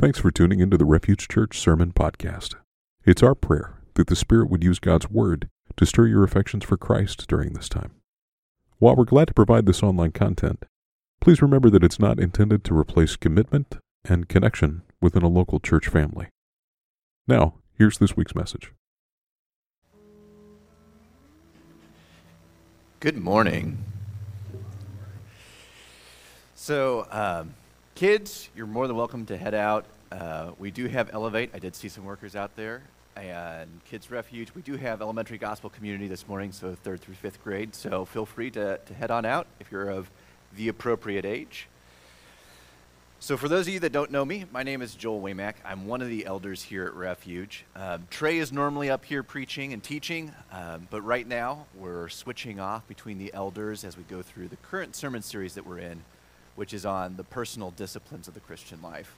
Thanks for tuning into the Refuge Church Sermon Podcast. It's our prayer that the Spirit would use God's Word to stir your affections for Christ during this time. While we're glad to provide this online content, please remember that it's not intended to replace commitment and connection within a local church family. Now, here's this week's message. Good morning. So, um, kids, you're more than welcome to head out. Uh, we do have Elevate. I did see some workers out there. And Kids Refuge. We do have elementary gospel community this morning, so third through fifth grade. So feel free to, to head on out if you're of the appropriate age. So, for those of you that don't know me, my name is Joel Waymack. I'm one of the elders here at Refuge. Um, Trey is normally up here preaching and teaching, um, but right now we're switching off between the elders as we go through the current sermon series that we're in which is on the personal disciplines of the Christian life.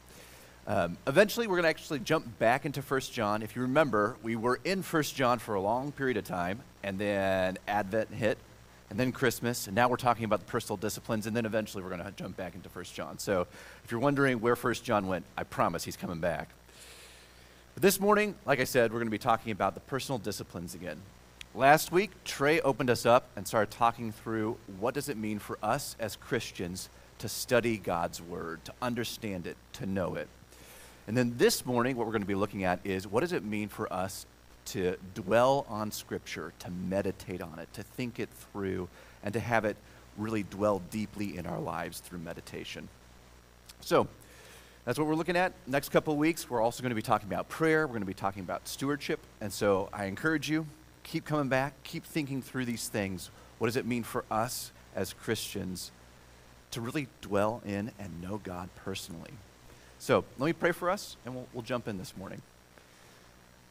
Um, eventually, we're going to actually jump back into 1 John. If you remember, we were in 1 John for a long period of time, and then Advent hit, and then Christmas, and now we're talking about the personal disciplines, and then eventually we're going to jump back into 1 John. So if you're wondering where 1 John went, I promise he's coming back. But this morning, like I said, we're going to be talking about the personal disciplines again. Last week, Trey opened us up and started talking through what does it mean for us as Christians to study God's Word, to understand it, to know it. And then this morning, what we're going to be looking at is what does it mean for us to dwell on Scripture, to meditate on it, to think it through, and to have it really dwell deeply in our lives through meditation. So, that's what we're looking at. Next couple of weeks, we're also going to be talking about prayer. We're going to be talking about stewardship. And so I encourage you, keep coming back, keep thinking through these things. What does it mean for us as Christians to really dwell in and know God personally. So let me pray for us, and we'll, we'll jump in this morning.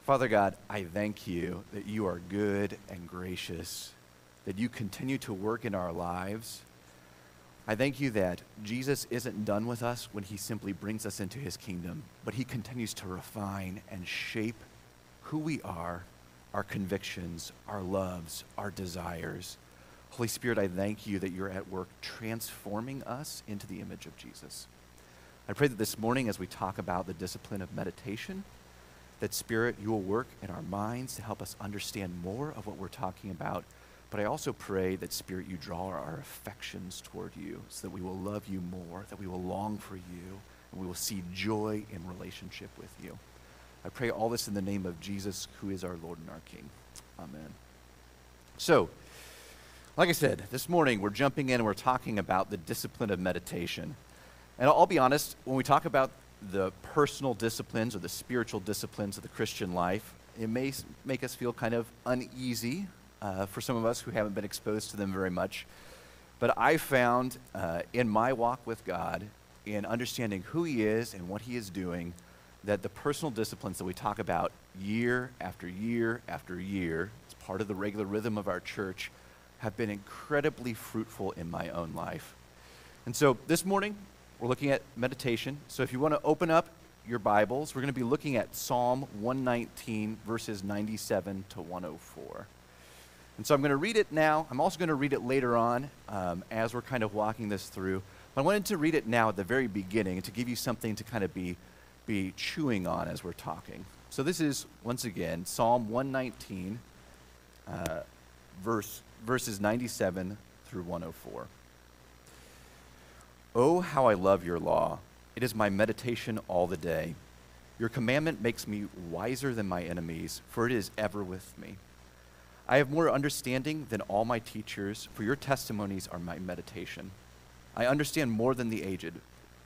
Father God, I thank you that you are good and gracious, that you continue to work in our lives. I thank you that Jesus isn't done with us when he simply brings us into his kingdom, but he continues to refine and shape who we are, our convictions, our loves, our desires. Holy Spirit, I thank you that you're at work transforming us into the image of Jesus. I pray that this morning, as we talk about the discipline of meditation, that Spirit, you will work in our minds to help us understand more of what we're talking about. But I also pray that, Spirit, you draw our affections toward you so that we will love you more, that we will long for you, and we will see joy in relationship with you. I pray all this in the name of Jesus, who is our Lord and our King. Amen. So, like I said, this morning we're jumping in and we're talking about the discipline of meditation. And I'll be honest, when we talk about the personal disciplines or the spiritual disciplines of the Christian life, it may make us feel kind of uneasy uh, for some of us who haven't been exposed to them very much. But I found uh, in my walk with God, in understanding who He is and what He is doing, that the personal disciplines that we talk about year after year after year, it's part of the regular rhythm of our church, have been incredibly fruitful in my own life. And so this morning, we're looking at meditation. So if you want to open up your Bibles, we're going to be looking at Psalm 119, verses 97 to 104. And so I'm going to read it now. I'm also going to read it later on um, as we're kind of walking this through. But I wanted to read it now at the very beginning to give you something to kind of be, be chewing on as we're talking. So this is, once again, Psalm 119, uh, verse verses 97 through 104. Oh, how I love your law! It is my meditation all the day. Your commandment makes me wiser than my enemies, for it is ever with me. I have more understanding than all my teachers, for your testimonies are my meditation. I understand more than the aged,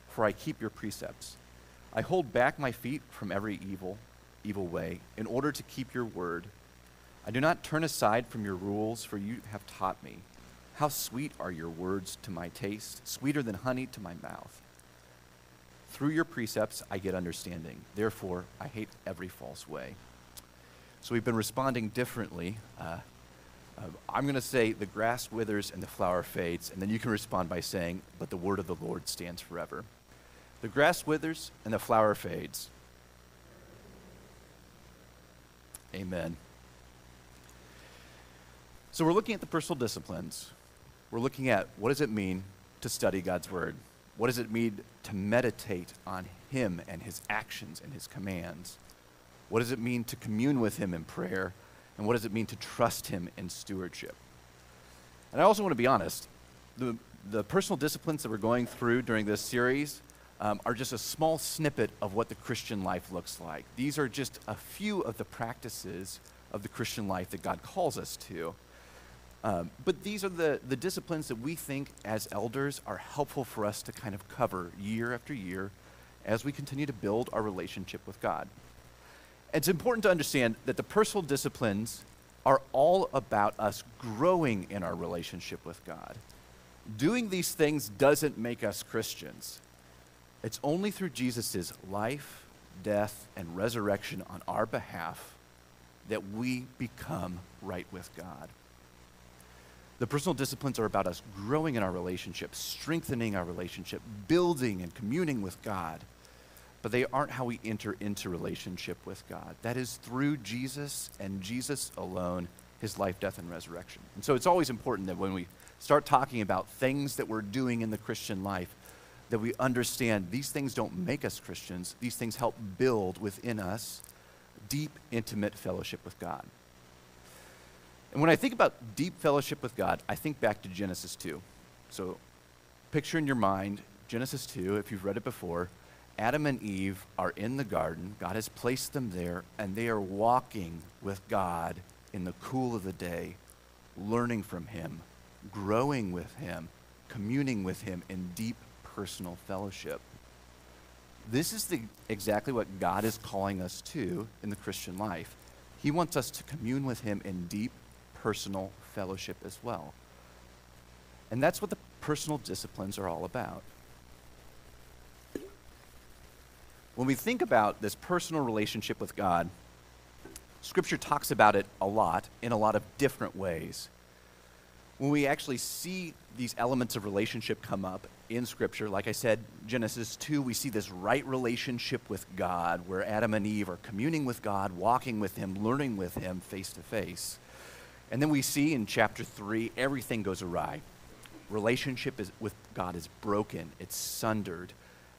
for I keep your precepts. I hold back my feet from every evil, evil way, in order to keep your word. I do not turn aside from your rules, for you have taught me. How sweet are your words to my taste, sweeter than honey to my mouth. Through your precepts I get understanding. Therefore, I hate every false way. So we've been responding differently. Uh, uh, I'm going to say, the grass withers and the flower fades, and then you can respond by saying, but the word of the Lord stands forever. The grass withers and the flower fades. Amen. So we're looking at the personal disciplines. We're looking at what does it mean to study God's Word. What does it mean to meditate on Him and His actions and His commands? What does it mean to commune with Him in prayer? And what does it mean to trust Him in stewardship? And I also want to be honest the, the personal disciplines that we're going through during this series um, are just a small snippet of what the Christian life looks like. These are just a few of the practices of the Christian life that God calls us to. Um, but these are the, the disciplines that we think as elders are helpful for us to kind of cover year after year as we continue to build our relationship with God. It's important to understand that the personal disciplines are all about us growing in our relationship with God. Doing these things doesn't make us Christians. It's only through Jesus' life, death, and resurrection on our behalf that we become right with God. The personal disciplines are about us growing in our relationship, strengthening our relationship, building and communing with God. But they aren't how we enter into relationship with God. That is through Jesus and Jesus alone, his life, death, and resurrection. And so it's always important that when we start talking about things that we're doing in the Christian life, that we understand these things don't make us Christians. These things help build within us deep, intimate fellowship with God. And when I think about deep fellowship with God, I think back to Genesis 2. So picture in your mind Genesis 2, if you've read it before. Adam and Eve are in the garden. God has placed them there, and they are walking with God in the cool of the day, learning from Him, growing with Him, communing with Him in deep personal fellowship. This is the, exactly what God is calling us to in the Christian life. He wants us to commune with Him in deep personal fellowship as well. And that's what the personal disciplines are all about. When we think about this personal relationship with God, Scripture talks about it a lot in a lot of different ways when we actually see these elements of relationship come up in Scripture, like I said, Genesis 2, we see this right relationship with God where Adam and Eve are communing with God, walking with Him, learning with Him face to face. And then we see in chapter 3, everything goes awry. Relationship is, with God is broken, it's sundered.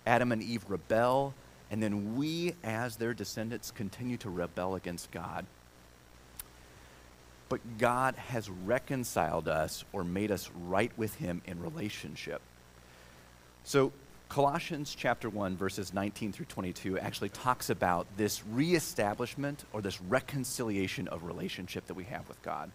Adam and Eve rebel, and then we, as their descendants, continue to rebel against God but God has reconciled us or made us right with Him in relationship. So, Colossians chapter 1, verses 19 through 22 actually talks about this reestablishment or this reconciliation of relationship that we have with God.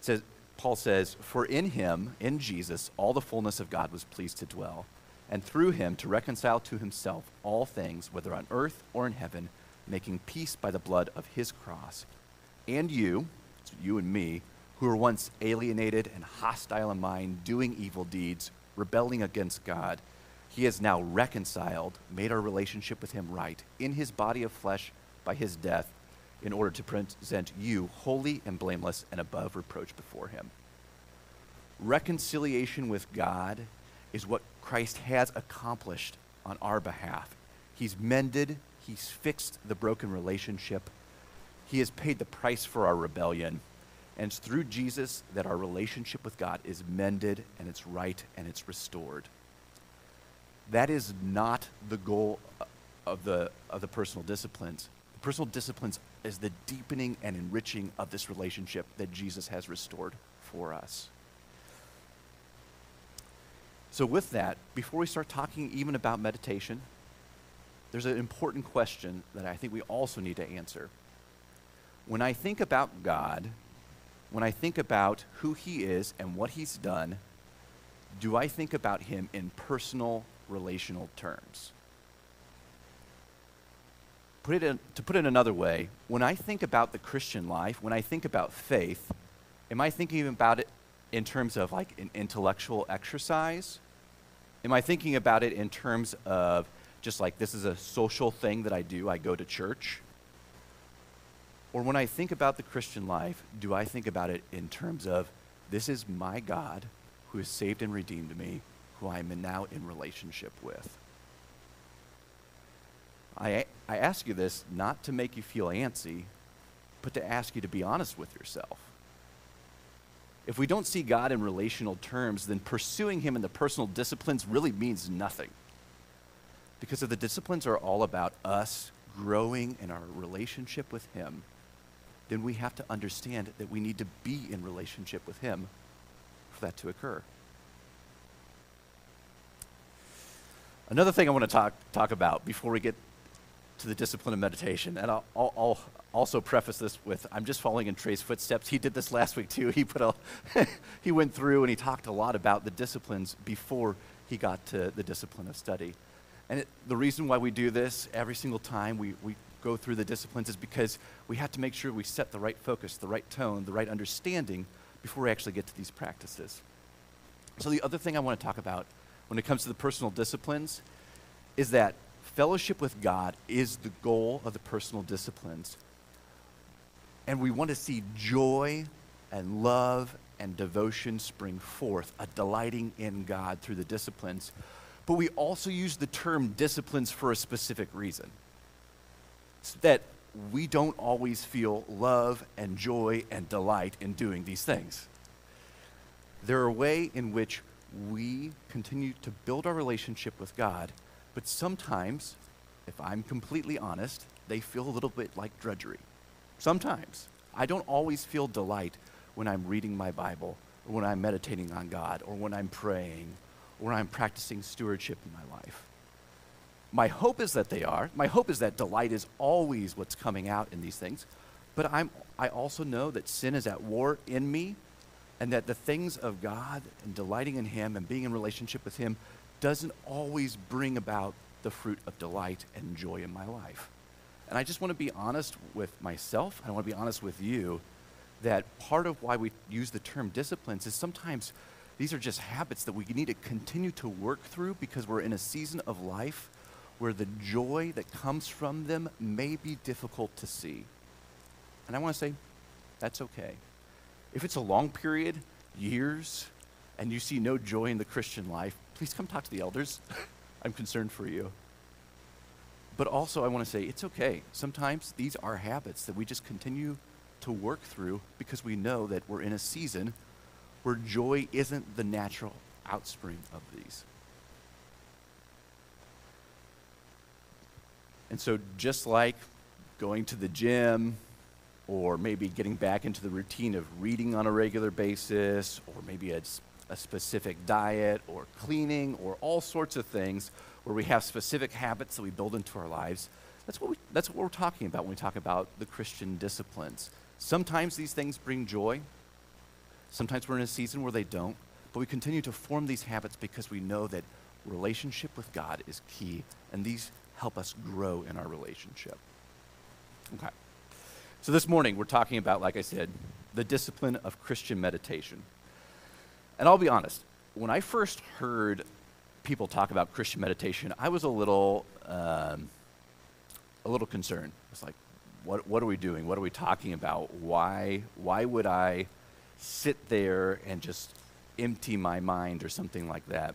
It says, Paul says, For in him, in Jesus, all the fullness of God was pleased to dwell, and through him to reconcile to himself all things, whether on earth or in heaven, making peace by the blood of his cross. And you, you and me, who were once alienated and hostile in mind, doing evil deeds, rebelling against God, he has now reconciled, made our relationship with him right in his body of flesh by his death, in order to present you holy and blameless and above reproach before him. Reconciliation with God is what Christ has accomplished on our behalf. He's mended, he's fixed the broken relationship, he has paid the price for our rebellion. And it's through Jesus that our relationship with God is mended and it's right and it's restored. That is not the goal of the, of the personal disciplines. The personal disciplines is the deepening and enriching of this relationship that Jesus has restored for us. So, with that, before we start talking even about meditation, there's an important question that I think we also need to answer when I think about God, when I think about who He is and what He's done, do I think about Him in personal, relational terms? Put it in, to put it another way, when I think about the Christian life, when I think about faith, am I thinking about it in terms of like an intellectual exercise? Am I thinking about it in terms of just like this is a social thing that I do? I go to church. Or when I think about the Christian life, do I think about it in terms of this is my God who has saved and redeemed me, who I am now in relationship with? I, I ask you this not to make you feel antsy, but to ask you to be honest with yourself. If we don't see God in relational terms, then pursuing Him in the personal disciplines really means nothing. Because if the disciplines are all about us growing in our relationship with Him, then we have to understand that we need to be in relationship with Him for that to occur. Another thing I want to talk, talk about before we get to the discipline of meditation, and I'll, I'll, I'll also preface this with I'm just following in Trey's footsteps. He did this last week too. He put a he went through and he talked a lot about the disciplines before he got to the discipline of study. And it, the reason why we do this every single time we, we go through the disciplines is because we have to make sure we set the right focus, the right tone, the right understanding before we actually get to these practices. So, the other thing I want to talk about when it comes to the personal disciplines is that fellowship with God is the goal of the personal disciplines. And we want to see joy and love and devotion spring forth, a delighting in God through the disciplines. But we also use the term disciplines for a specific reason. It's that we don't always feel love and joy and delight in doing these things. They're a way in which we continue to build our relationship with God, but sometimes, if I'm completely honest, they feel a little bit like drudgery. Sometimes. I don't always feel delight when I'm reading my Bible, or when I'm meditating on God, or when I'm praying, or I'm practicing stewardship in my life. My hope is that they are. My hope is that delight is always what's coming out in these things. But I'm, I also know that sin is at war in me and that the things of God and delighting in Him and being in relationship with Him doesn't always bring about the fruit of delight and joy in my life. And I just want to be honest with myself, I want to be honest with you, that part of why we use the term disciplines is sometimes these are just habits that we need to continue to work through because we're in a season of life where the joy that comes from them may be difficult to see. And I want to say, that's okay. If it's a long period, years, and you see no joy in the Christian life, please come talk to the elders. I'm concerned for you. But also, I want to say it's okay. Sometimes these are habits that we just continue to work through because we know that we're in a season where joy isn't the natural outspring of these. And so, just like going to the gym, or maybe getting back into the routine of reading on a regular basis, or maybe a, a specific diet, or cleaning, or all sorts of things where we have specific habits that we build into our lives. That's what, we, that's what we're talking about when we talk about the Christian disciplines. Sometimes these things bring joy. Sometimes we're in a season where they don't. But we continue to form these habits because we know that relationship with God is key. And these help us grow in our relationship. Okay. So this morning, we're talking about, like I said, the discipline of Christian meditation. And I'll be honest, when I first heard people talk about Christian meditation, I was a little, um, a little concerned. It's like, what, what are we doing? What are we talking about? Why, why would I sit there and just empty my mind or something like that?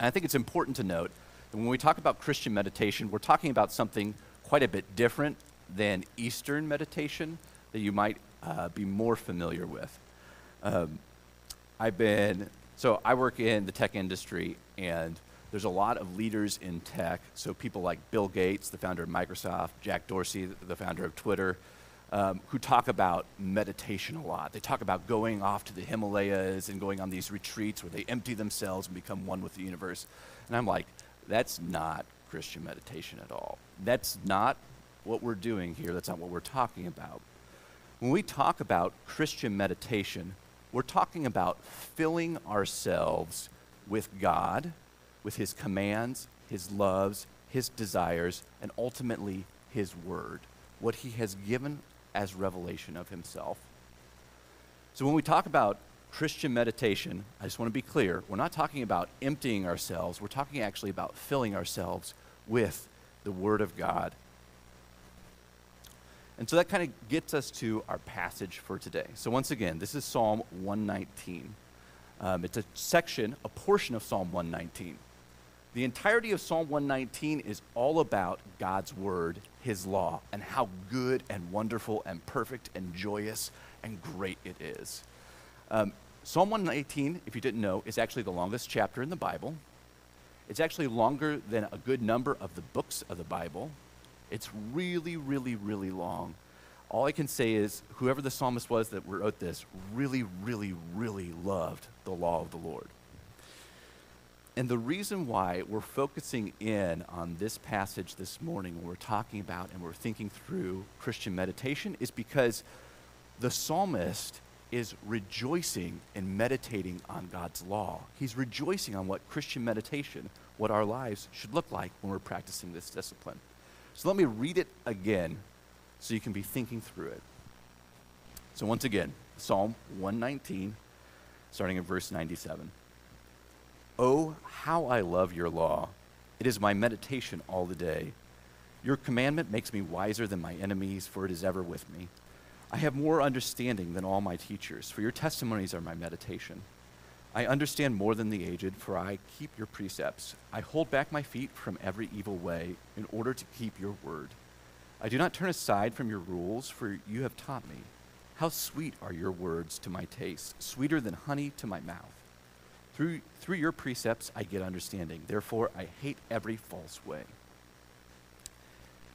And I think it's important to note that when we talk about Christian meditation, we're talking about something quite a bit different than Eastern meditation that you might uh, be more familiar with. Um, I've been, so I work in the tech industry, and there's a lot of leaders in tech. So people like Bill Gates, the founder of Microsoft, Jack Dorsey, the founder of Twitter, um, who talk about meditation a lot. They talk about going off to the Himalayas and going on these retreats where they empty themselves and become one with the universe. And I'm like, that's not Christian meditation at all. That's not what we're doing here. That's not what we're talking about. When we talk about Christian meditation, we're talking about filling ourselves with God, with His commands, His loves, His desires, and ultimately His Word, what He has given as revelation of Himself. So when we talk about Christian meditation, I just want to be clear, we're not talking about emptying ourselves, we're talking actually about filling ourselves with the Word of God and so that kind of gets us to our passage for today. So, once again, this is Psalm 119. Um, it's a section, a portion of Psalm 119. The entirety of Psalm 119 is all about God's word, his law, and how good and wonderful and perfect and joyous and great it is. Um, Psalm 119, if you didn't know, is actually the longest chapter in the Bible. It's actually longer than a good number of the books of the Bible. It's really, really, really long. All I can say is, whoever the psalmist was that wrote this really, really, really loved the law of the Lord. And the reason why we're focusing in on this passage this morning, when we're talking about and we're thinking through Christian meditation, is because the psalmist is rejoicing and meditating on God's law. He's rejoicing on what Christian meditation, what our lives should look like when we're practicing this discipline. So let me read it again so you can be thinking through it. So, once again, Psalm 119, starting at verse 97. Oh, how I love your law! It is my meditation all the day. Your commandment makes me wiser than my enemies, for it is ever with me. I have more understanding than all my teachers, for your testimonies are my meditation. I understand more than the aged, for I keep your precepts. I hold back my feet from every evil way in order to keep your word. I do not turn aside from your rules, for you have taught me. How sweet are your words to my taste, sweeter than honey to my mouth. Through, through your precepts I get understanding. Therefore, I hate every false way.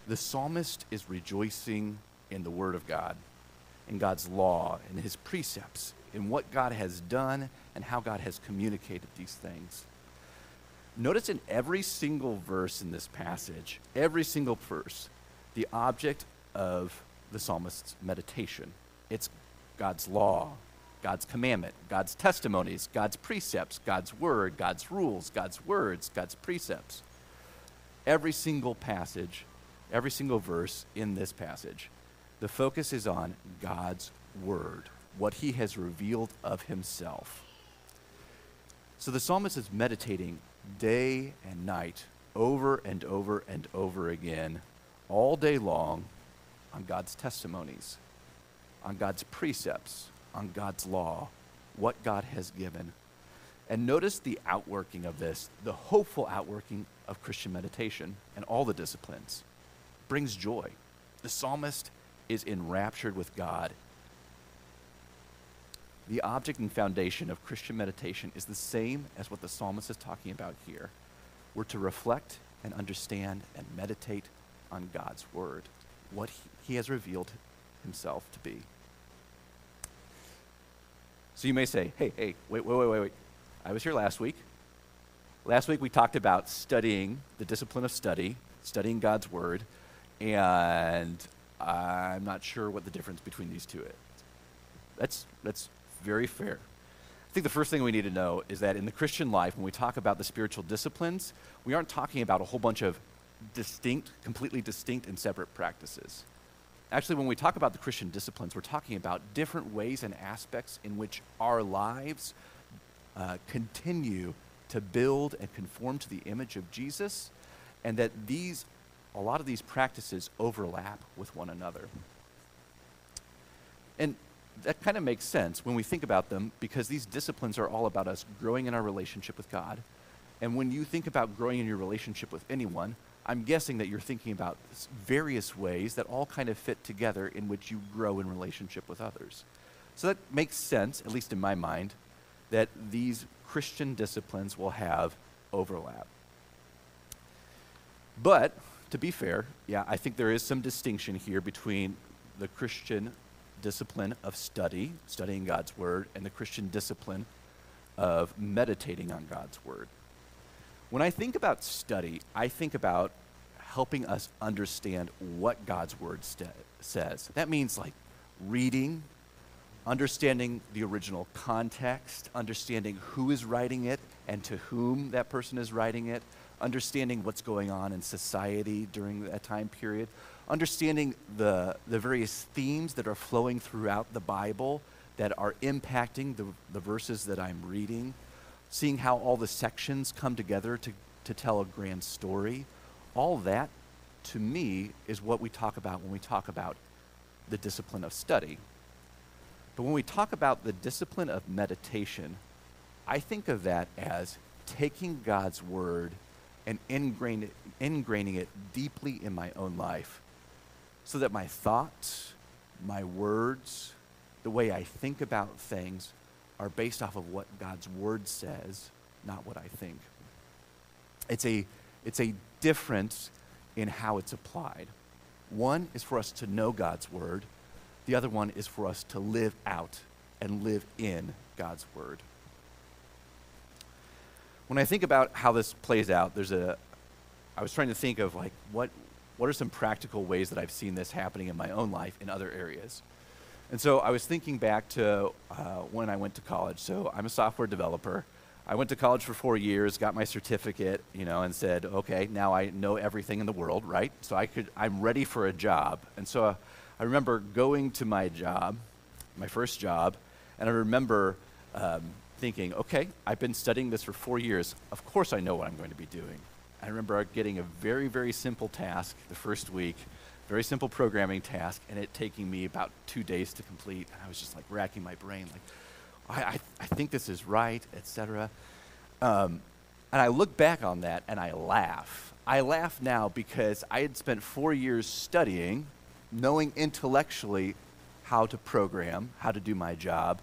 The psalmist is rejoicing in the word of God in God's law, in his precepts, in what God has done and how God has communicated these things. Notice in every single verse in this passage, every single verse, the object of the psalmist's meditation. It's God's law, God's commandment, God's testimonies, God's precepts, God's word, God's rules, God's words, God's precepts. Every single passage, every single verse in this passage the focus is on God's word, what he has revealed of himself. So the psalmist is meditating day and night, over and over and over again, all day long, on God's testimonies, on God's precepts, on God's law, what God has given. And notice the outworking of this, the hopeful outworking of Christian meditation and all the disciplines brings joy. The psalmist is enraptured with God. The object and foundation of Christian meditation is the same as what the psalmist is talking about here. We're to reflect and understand and meditate on God's word, what he, has revealed himself to be. So you may say, hey, hey, wait, wait, wait, wait, wait. I was here last week. Last week we talked about studying the discipline of study, studying God's word, and I'm not sure what the difference between these two is. That's, that's very fair. I think the first thing we need to know is that in the Christian life, when we talk about the spiritual disciplines, we aren't talking about a whole bunch of distinct, completely distinct and separate practices. Actually, when we talk about the Christian disciplines, we're talking about different ways and aspects in which our lives uh, continue to build and conform to the image of Jesus, and that these a lot of these practices overlap with one another. And that kind of makes sense when we think about them because these disciplines are all about us growing in our relationship with God. And when you think about growing in your relationship with anyone, I'm guessing that you're thinking about various ways that all kind of fit together in which you grow in relationship with others. So that makes sense, at least in my mind, that these Christian disciplines will have overlap. But to be fair, yeah, I think there is some distinction here between the Christian discipline of study, studying God's Word, and the Christian discipline of meditating on God's Word. When I think about study, I think about helping us understand what God's Word st- says. That means like reading, understanding the original context, understanding who is writing it and to whom that person is writing it, understanding what's going on in society during that time period, understanding the, the various themes that are flowing throughout the Bible that are impacting the, the verses that I'm reading, seeing how all the sections come together to, to tell a grand story. All that, to me, is what we talk about when we talk about the discipline of study. But when we talk about the discipline of meditation, I think of that as taking God's word and ingrain ingraining it deeply in my own life so that my thoughts, my words, the way I think about things are based off of what God's word says, not what I think. It's a, it's a difference in how it's applied. One is for us to know God's word, the other one is for us to live out and live in God's word. When I think about how this plays out, there's a I was trying to think of like what what are some practical ways that I've seen this happening in my own life in other areas. And so I was thinking back to uh, when I went to college. So I'm a software developer. I went to college for four years, got my certificate, you know, and said, okay, now I know everything in the world, right? So I could, I'm ready for a job. And so uh, I remember going to my job, my first job, and I remember um, thinking, okay, I've been studying this for four years. Of course I know what I'm going to be doing. I remember getting a very, very simple task the first week, very simple programming task, and it taking me about two days to complete. I was just like racking my brain, like, I, I, I think this is right, etc. Um, and I look back on that and I laugh. I laugh now because I had spent four years studying, knowing intellectually how to program, how to do my job.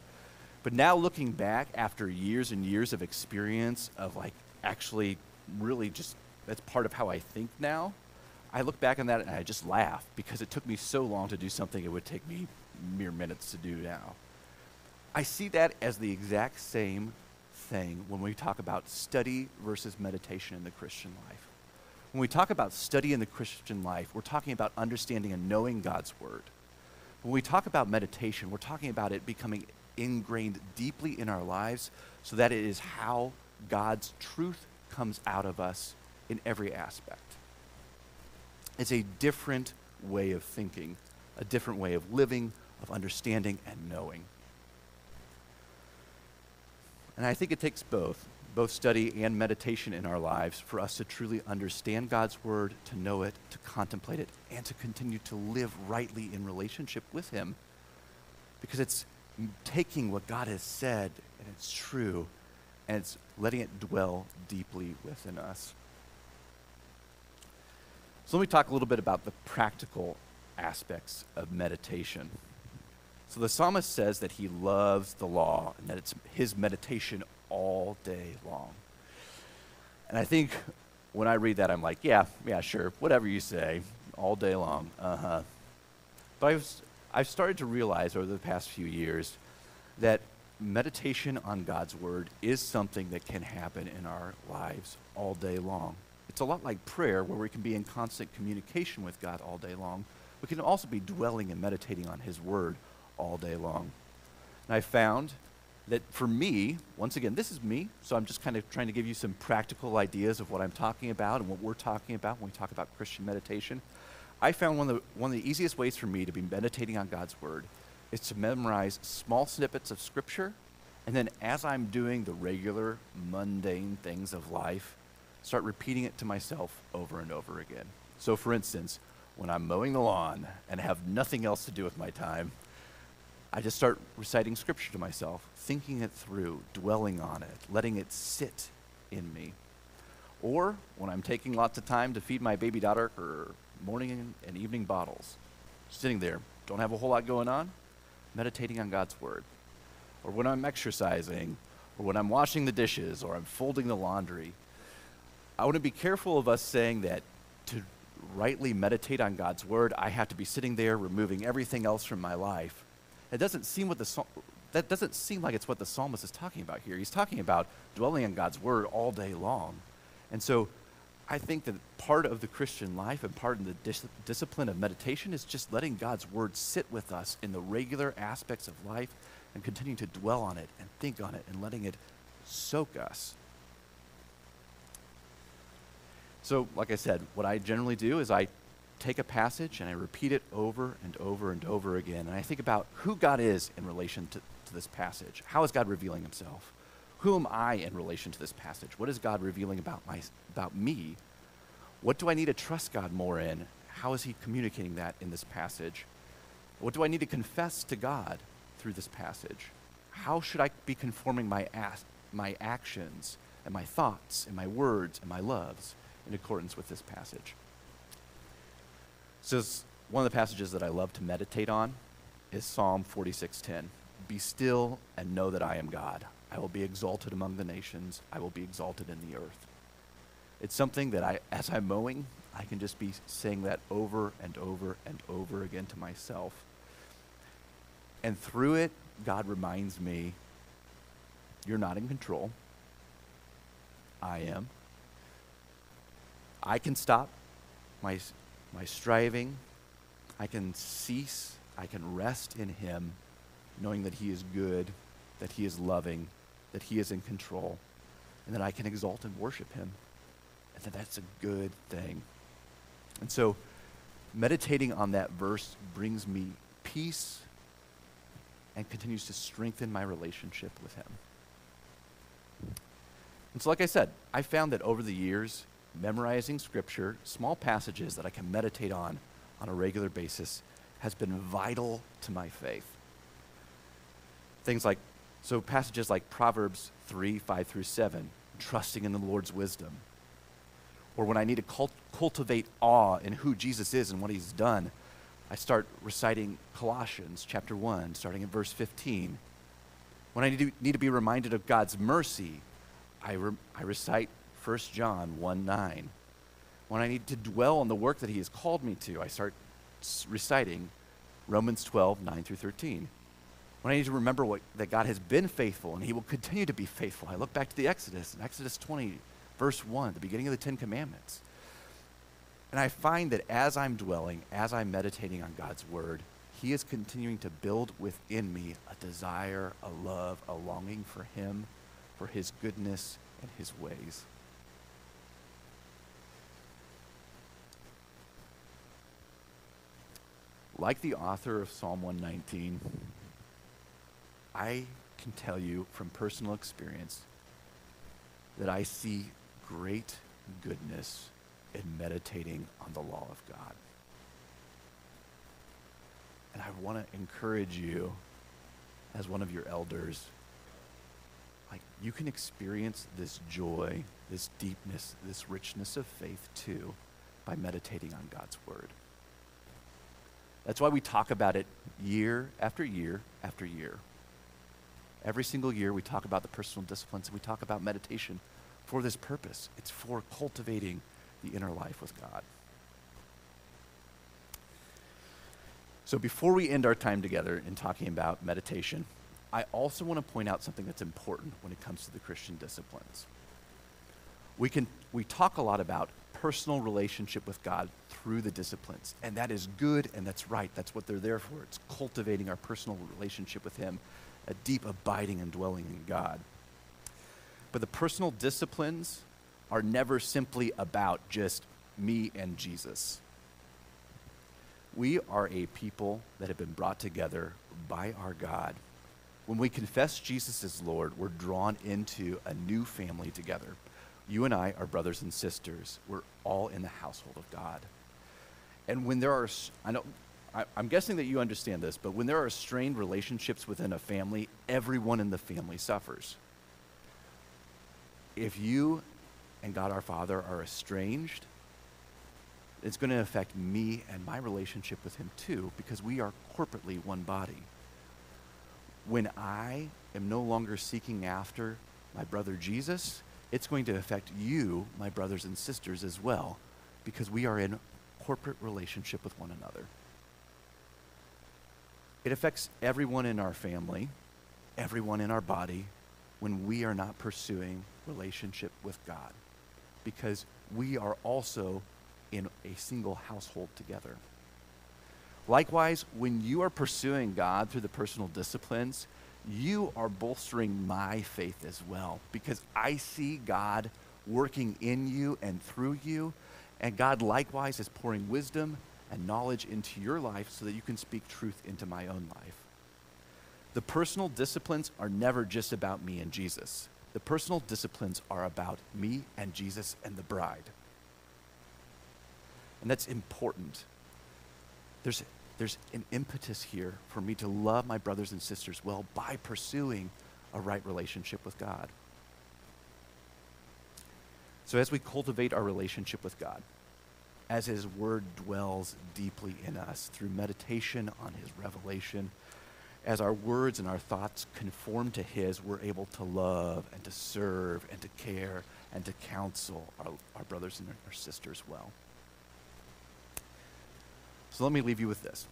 But now looking back after years and years of experience of like actually really just that's part of how I think now. I look back on that and I just laugh because it took me so long to do something it would take me mere minutes to do now. I see that as the exact same thing when we talk about study versus meditation in the Christian life. When we talk about study in the Christian life, we're talking about understanding and knowing God's Word. When we talk about meditation, we're talking about it becoming ingrained deeply in our lives so that it is how God's truth comes out of us in every aspect. It's a different way of thinking, a different way of living, of understanding, and knowing. And I think it takes both, both study and meditation in our lives, for us to truly understand God's Word, to know it, to contemplate it, and to continue to live rightly in relationship with Him. Because it's taking what God has said, and it's true, and it's letting it dwell deeply within us. So let me talk a little bit about the practical aspects of meditation. So the psalmist says that he loves the law and that it's his meditation all day long. And I think when I read that, I'm like, yeah, yeah, sure, whatever you say, all day long. Uh huh. But I've, I've started to realize over the past few years that meditation on God's Word is something that can happen in our lives all day long. It's a lot like prayer, where we can be in constant communication with God all day long. We can also be dwelling and meditating on His Word all day long. And I found that for me, once again, this is me, so I'm just kind of trying to give you some practical ideas of what I'm talking about and what we're talking about when we talk about Christian meditation. I found one of the, one of the easiest ways for me to be meditating on God's Word is to memorize small snippets of Scripture, and then as I'm doing the regular, mundane things of life, start repeating it to myself over and over again. So, for instance, when I'm mowing the lawn and have nothing else to do with my time, I just start reciting scripture to myself, thinking it through, dwelling on it, letting it sit in me. Or when I'm taking lots of time to feed my baby daughter her morning and evening bottles, sitting there, don't have a whole lot going on, meditating on God's word. Or when I'm exercising, or when I'm washing the dishes, or I'm folding the laundry, I want to be careful of us saying that to rightly meditate on God's word, I have to be sitting there removing everything else from my life. It doesn't seem what the that doesn't seem like it's what the psalmist is talking about here. He's talking about dwelling on God's word all day long. And so I think that part of the Christian life and part of the dis- discipline of meditation is just letting God's word sit with us in the regular aspects of life and continuing to dwell on it and think on it and letting it soak us so, like I said, what I generally do is I take a passage and I repeat it over and over and over again. And I think about who God is in relation to, to this passage. How is God revealing himself? Who am I in relation to this passage? What is God revealing about, my, about me? What do I need to trust God more in? How is He communicating that in this passage? What do I need to confess to God through this passage? How should I be conforming my, my actions and my thoughts and my words and my loves in accordance with this passage. So one of the passages that I love to meditate on is Psalm 46:10. Be still and know that I am God. I will be exalted among the nations. I will be exalted in the earth. It's something that I, as I'm mowing, I can just be saying that over and over and over again to myself. And through it, God reminds me, you're not in control. I am. I can stop my, my striving. I can cease. I can rest in Him, knowing that He is good, that He is loving, that He is in control, and that I can exalt and worship Him. And that that's a good thing. And so, meditating on that verse brings me peace and continues to strengthen my relationship with Him. And so, like I said, I found that over the years, memorizing scripture, small passages that I can meditate on on a regular basis, has been vital to my faith. Things like, so passages like Proverbs 3 5 through 7, trusting in the Lord's wisdom. Or when I need to cult- cultivate awe in who Jesus is and what he's done, I start reciting Colossians chapter 1, starting in verse 15. When I need to, need to be reminded of God's mercy, I, re- I recite 1 John 1 9. When I need to dwell on the work that he has called me to, I start reciting Romans 12 9 through 13. When I need to remember what, that God has been faithful and he will continue to be faithful, I look back to the Exodus, Exodus 20, verse 1, the beginning of the Ten Commandments. And I find that as I'm dwelling, as I'm meditating on God's word, he is continuing to build within me a desire, a love, a longing for him, for his goodness and his ways. Like the author of Psalm 119, I can tell you from personal experience that I see great goodness in meditating on the law of God. And I want to encourage you, as one of your elders, like you can experience this joy, this deepness, this richness of faith too by meditating on God's word. That's why we talk about it year after year after year. Every single year, we talk about the personal disciplines and we talk about meditation for this purpose. It's for cultivating the inner life with God. So, before we end our time together in talking about meditation, I also want to point out something that's important when it comes to the Christian disciplines. We, can, we talk a lot about personal relationship with God through the disciplines, and that is good and that's right. That's what they're there for. It's cultivating our personal relationship with Him, a deep abiding and dwelling in God. But the personal disciplines are never simply about just me and Jesus. We are a people that have been brought together by our God. When we confess Jesus as Lord, we're drawn into a new family together. You and I are brothers and sisters. We're all in the household of God. And when there are, I know, I, am guessing that you understand this, but when there are strained relationships within a family, everyone in the family suffers. If you and God our Father are estranged, it's going to affect me and my relationship with Him too, because we are corporately one body. When I am no longer seeking after my brother Jesus, it's going to affect you, my brothers and sisters, as well, because we are in corporate relationship with one another. It affects everyone in our family, everyone in our body, when we are not pursuing relationship with God because we are also in a single household together. Likewise, when you are pursuing God through the personal disciplines, you are bolstering my faith as well because I see God working in you and through you, and God likewise is pouring wisdom and knowledge into your life so that you can speak truth into my own life. The personal disciplines are never just about me and Jesus. The personal disciplines are about me and Jesus and the bride. And that's important. There's, there's an impetus here for me to love my brothers and sisters well by pursuing a right relationship with God. So, as we cultivate our relationship with God, as His Word dwells deeply in us through meditation on His revelation, as our words and our thoughts conform to His, we're able to love and to serve and to care and to counsel our, our brothers and our sisters well. So let me leave you with this.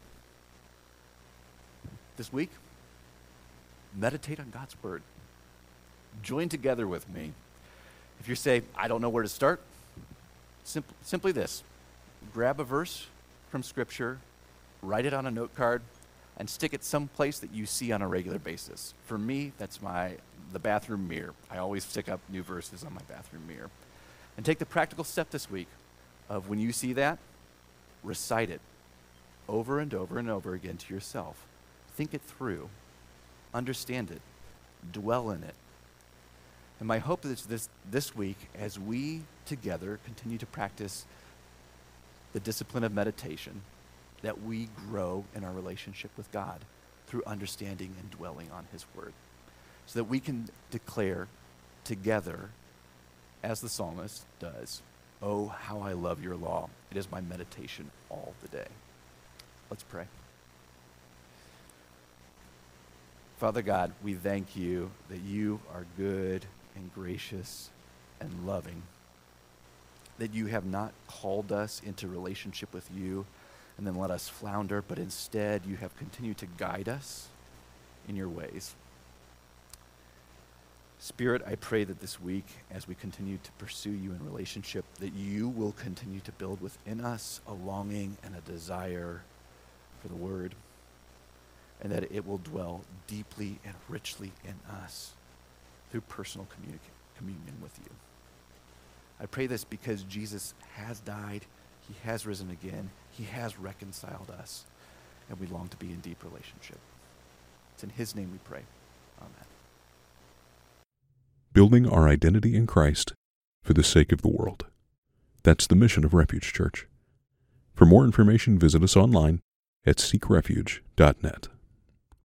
This week, meditate on God's Word. Join together with me. If you say, I don't know where to start, simp- simply this grab a verse from Scripture, write it on a note card, and stick it someplace that you see on a regular basis. For me, that's my the bathroom mirror. I always stick up new verses on my bathroom mirror. And take the practical step this week of when you see that, recite it over and over and over again to yourself. Think it through. Understand it. Dwell in it. And my hope is this, this week, as we together continue to practice the discipline of meditation, that we grow in our relationship with God through understanding and dwelling on His Word. So that we can declare together, as the psalmist does, Oh, how I love your law. It is my meditation all the day. Let's pray. Father God, we thank you that you are good and gracious and loving, that you have not called us into relationship with you and then let us flounder, but instead you have continued to guide us in your ways. Spirit, I pray that this week, as we continue to pursue you in relationship, that you will continue to build within us a longing and a desire for the Word, and that it will dwell deeply and richly in us through personal communion with you. I pray this because Jesus has died, he has risen again, he has reconciled us, and we long to be in deep relationship. It's in his name we pray. Amen. Building our identity in Christ for the sake of the world. That's the mission of Refuge Church. For more information, visit us online at seekrefuge.net.